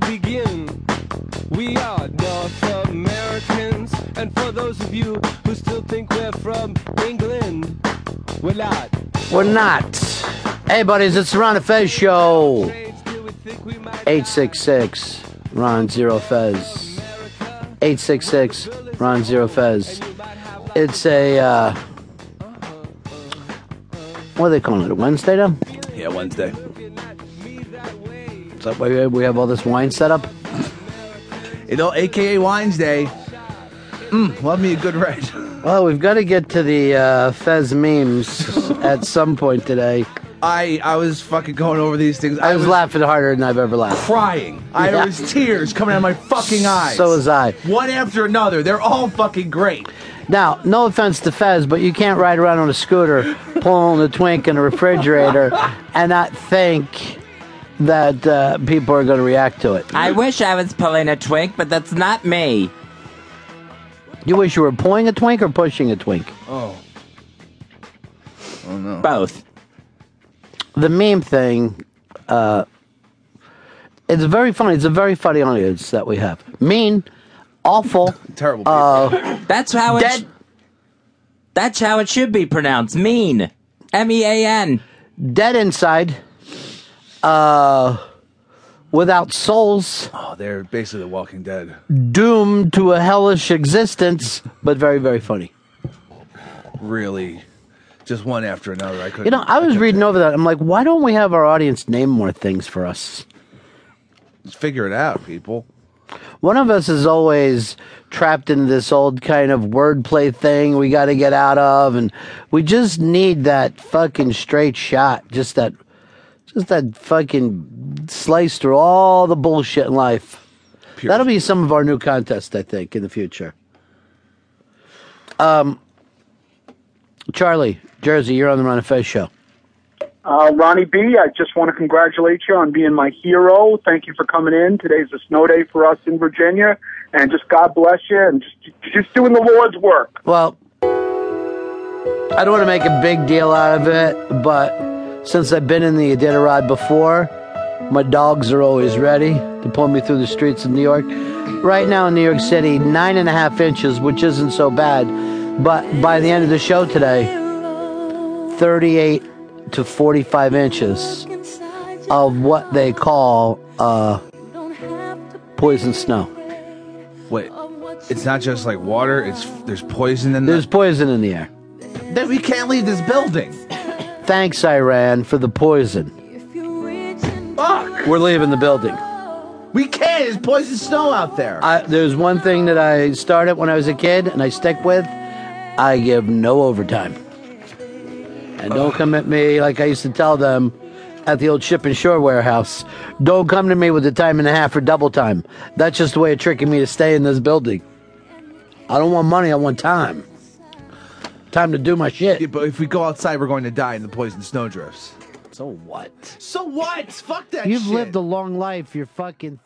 to begin. We are North Americans, and for those of you who still think we're from England, we're not. We're not. Hey, buddies, it's the Ron and Fez show. 866 Ron Zero Fez. 866 Ron Zero Fez. It's a, uh, what are they calling it? A Wednesday now? Yeah, Wednesday. That why we have all this wine set up? You know, AKA Wines Day. Mm, love me a good red. Well, we've got to get to the uh, Fez memes at some point today. I I was fucking going over these things. I was laughing harder than I've ever laughed. crying. I Yeah. was tears coming out of my fucking eyes. So was I. One after another. They're all fucking great. Now, no offense to Fez, but you can't ride around on a scooter pulling a twink in a refrigerator and not think that uh, people are going to react to it. I wish I was pulling a twink, but that's not me. You wish you were pulling a twink or pushing a twink? Oh. Oh no. Both. The meme thing, uh, it's very funny. It's a very funny audience that we have. Mean, awful, Terrible. uh, That's how it. sh- that's how it should be pronounced. Mean. M E A N. dead inside, uh, without souls, oh, they're basically the Walking Dead. doomed to a hellish existence, but very, very funny. Really, just one after another. I couldn't. You know, I was couldn't reading over that. I'm like, why don't we have our audience name more things for us? Let's figure it out, people. One of us is always trapped in this old kind of wordplay thing we got to get out of, and we just need that fucking straight shot. Just that, just that fucking slice through all the bullshit in life. Pure That'll be some of our new contests, I think, in the future. Um, Charlie, Jersey, you're on the Ron of Fez show. Uh, Ronnie B, I just want to congratulate you on being my hero. Thank you for coming in. Today's a snow day for us in Virginia, and just God bless you, and just, just doing the Lord's work. Well, I don't want to make a big deal out of it, but since I've been in the Iditarod before, my dogs are always ready to pull me through the streets of New York. Right now in New York City, nine and a half inches, which isn't so bad, but by the end of the show today, 38 to 45 inches of what they call uh, poison snow. Wait, it's not just like water. It's there's poison in the- There's poison in the air. Then we can't leave this building. Thanks, Iran, for the poison. Fuck. We're leaving the building. We can't. There's poison snow out there. I, there's one thing that I started when I was a kid and I stick with. I give no overtime. And don't come at me like I used to tell them at the old ship and shore warehouse. Don't come to me with the time and a half or double time. That's just a way of tricking me to stay in this building. I don't want money, I want time. Time to do my shit. Yeah, but if we go outside, we're going to die in the poison snowdrifts. So what? So what? Fuck that shit. You've shit. lived a long life. You're fucking